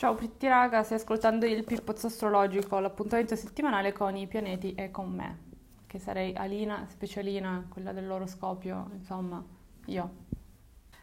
Ciao Pritti raga, stai ascoltando il Pippozzo Astrologico, l'appuntamento settimanale con i pianeti e con me, che sarei Alina, specialina, quella dell'oroscopio, insomma, io.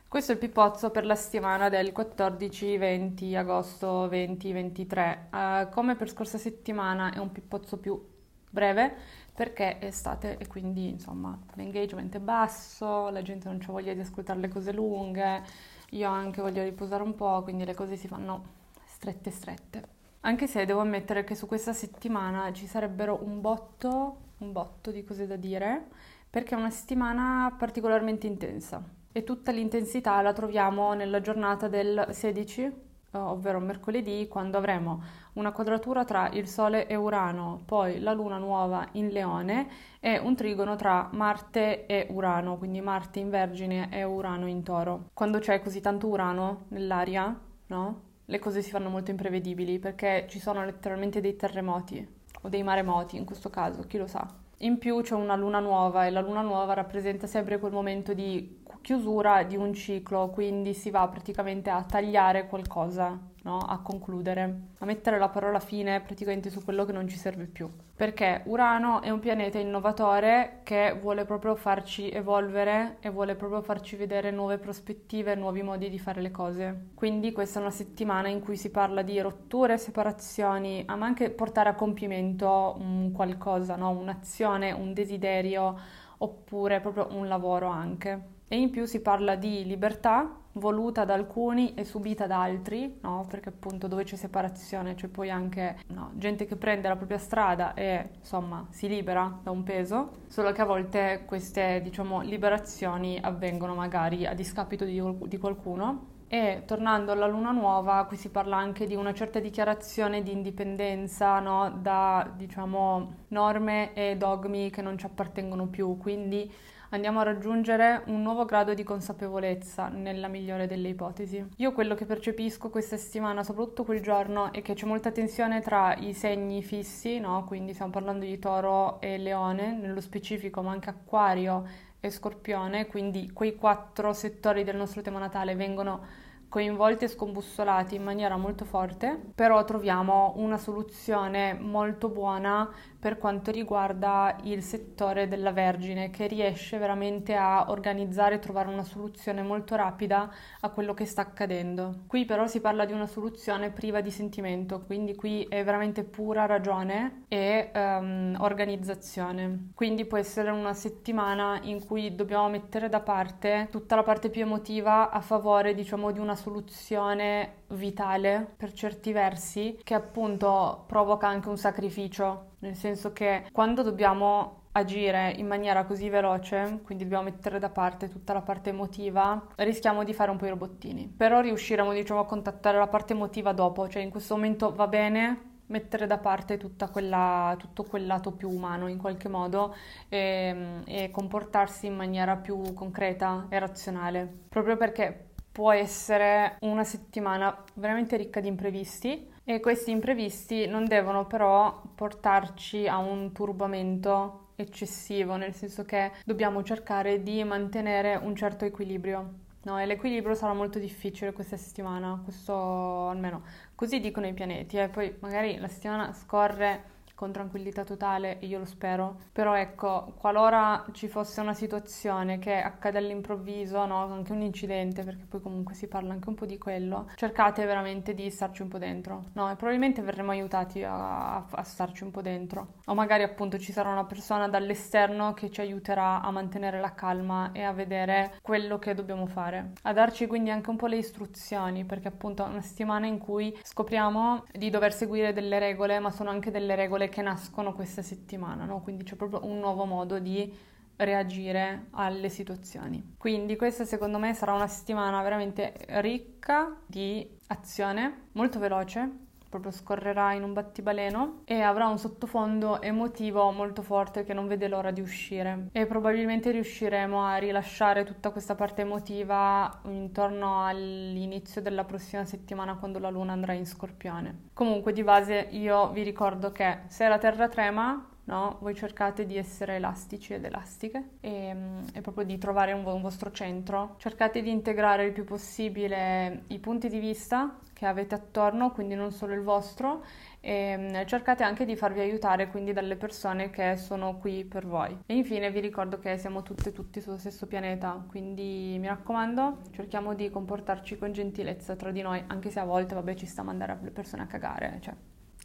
Questo è il pippozzo per la settimana del 14-20 agosto 2023. Uh, come per scorsa settimana è un pippozzo più breve perché è estate e quindi insomma l'engagement è basso, la gente non ha voglia di ascoltare le cose lunghe, io anche voglio riposare un po', quindi le cose si fanno strette strette. Anche se devo ammettere che su questa settimana ci sarebbero un botto, un botto di cose da dire, perché è una settimana particolarmente intensa e tutta l'intensità la troviamo nella giornata del 16, eh, ovvero mercoledì, quando avremo una quadratura tra il Sole e Urano, poi la Luna nuova in Leone e un trigono tra Marte e Urano, quindi Marte in Vergine e Urano in Toro. Quando c'è così tanto Urano nell'aria, no? Le cose si fanno molto imprevedibili perché ci sono letteralmente dei terremoti o dei maremoti in questo caso, chi lo sa. In più c'è una luna nuova e la luna nuova rappresenta sempre quel momento di chiusura di un ciclo, quindi si va praticamente a tagliare qualcosa, no? a concludere, a mettere la parola fine praticamente su quello che non ci serve più. Perché Urano è un pianeta innovatore che vuole proprio farci evolvere e vuole proprio farci vedere nuove prospettive, nuovi modi di fare le cose. Quindi questa è una settimana in cui si parla di rotture, separazioni, ma anche portare a compimento un qualcosa, no? un'azione, un desiderio oppure proprio un lavoro anche. E in più si parla di libertà voluta da alcuni e subita da altri, no? perché appunto dove c'è separazione c'è poi anche no, gente che prende la propria strada e insomma si libera da un peso, solo che a volte queste diciamo liberazioni avvengono magari a discapito di, di qualcuno e tornando alla luna nuova, qui si parla anche di una certa dichiarazione di indipendenza no? da diciamo norme e dogmi che non ci appartengono più, quindi andiamo a raggiungere un nuovo grado di consapevolezza nella migliore delle ipotesi. Io quello che percepisco questa settimana, soprattutto quel giorno, è che c'è molta tensione tra i segni fissi, no? quindi stiamo parlando di toro e leone nello specifico, ma anche acquario e scorpione, quindi quei quattro settori del nostro tema natale vengono coinvolti e scombussolati in maniera molto forte, però troviamo una soluzione molto buona per quanto riguarda il settore della Vergine, che riesce veramente a organizzare e trovare una soluzione molto rapida a quello che sta accadendo. Qui però si parla di una soluzione priva di sentimento, quindi qui è veramente pura ragione e um, organizzazione. Quindi può essere una settimana in cui dobbiamo mettere da parte tutta la parte più emotiva a favore, diciamo, di una soluzione vitale per certi versi che appunto provoca anche un sacrificio, nel senso che quando dobbiamo agire in maniera così veloce, quindi dobbiamo mettere da parte tutta la parte emotiva, rischiamo di fare un po' i robottini. Però riusciremo, diciamo, a contattare la parte emotiva dopo, cioè in questo momento va bene mettere da parte quella, tutto quel lato più umano in qualche modo e, e comportarsi in maniera più concreta e razionale, proprio perché può essere una settimana veramente ricca di imprevisti e questi imprevisti non devono però portarci a un turbamento eccessivo, nel senso che dobbiamo cercare di mantenere un certo equilibrio. No, e l'equilibrio sarà molto difficile questa settimana, questo almeno così dicono i pianeti, e eh. poi magari la settimana scorre con tranquillità totale, io lo spero. Però ecco, qualora ci fosse una situazione che accade all'improvviso, no, anche un incidente, perché poi comunque si parla anche un po' di quello, cercate veramente di starci un po' dentro, no? E probabilmente verremo aiutati a, a starci un po' dentro. O magari appunto ci sarà una persona dall'esterno che ci aiuterà a mantenere la calma e a vedere quello che dobbiamo fare. A darci quindi anche un po' le istruzioni, perché appunto è una settimana in cui scopriamo di dover seguire delle regole, ma sono anche delle regole che nascono questa settimana, no? quindi c'è proprio un nuovo modo di reagire alle situazioni. Quindi questa secondo me sarà una settimana veramente ricca di azione, molto veloce, proprio scorrerà in un battibaleno e avrà un sottofondo emotivo molto forte che non vede l'ora di uscire e probabilmente riusciremo a rilasciare tutta questa parte emotiva intorno all'inizio della prossima settimana quando la luna andrà in scorpione. Comunque di base io vi ricordo che se la terra trema no? Voi cercate di essere elastici ed elastiche e, mm, e proprio di trovare un, un, vostro centro. Cercate di integrare il più possibile i punti di vista che avete attorno, quindi non solo il vostro, e mm, cercate anche di farvi aiutare quindi dalle persone che sono qui per voi. E infine vi ricordo che siamo tutte e tutti sullo stesso pianeta, quindi mi raccomando, cerchiamo di comportarci con gentilezza tra di noi, anche se a volte vabbè ci sta a mandare le persone a cagare, cioè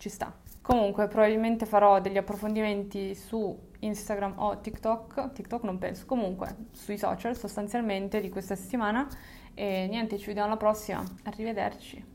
ci sta. Comunque probabilmente farò degli approfondimenti su Instagram o TikTok, TikTok non penso, comunque sui social sostanzialmente di questa settimana e niente, ci vediamo alla prossima, arrivederci.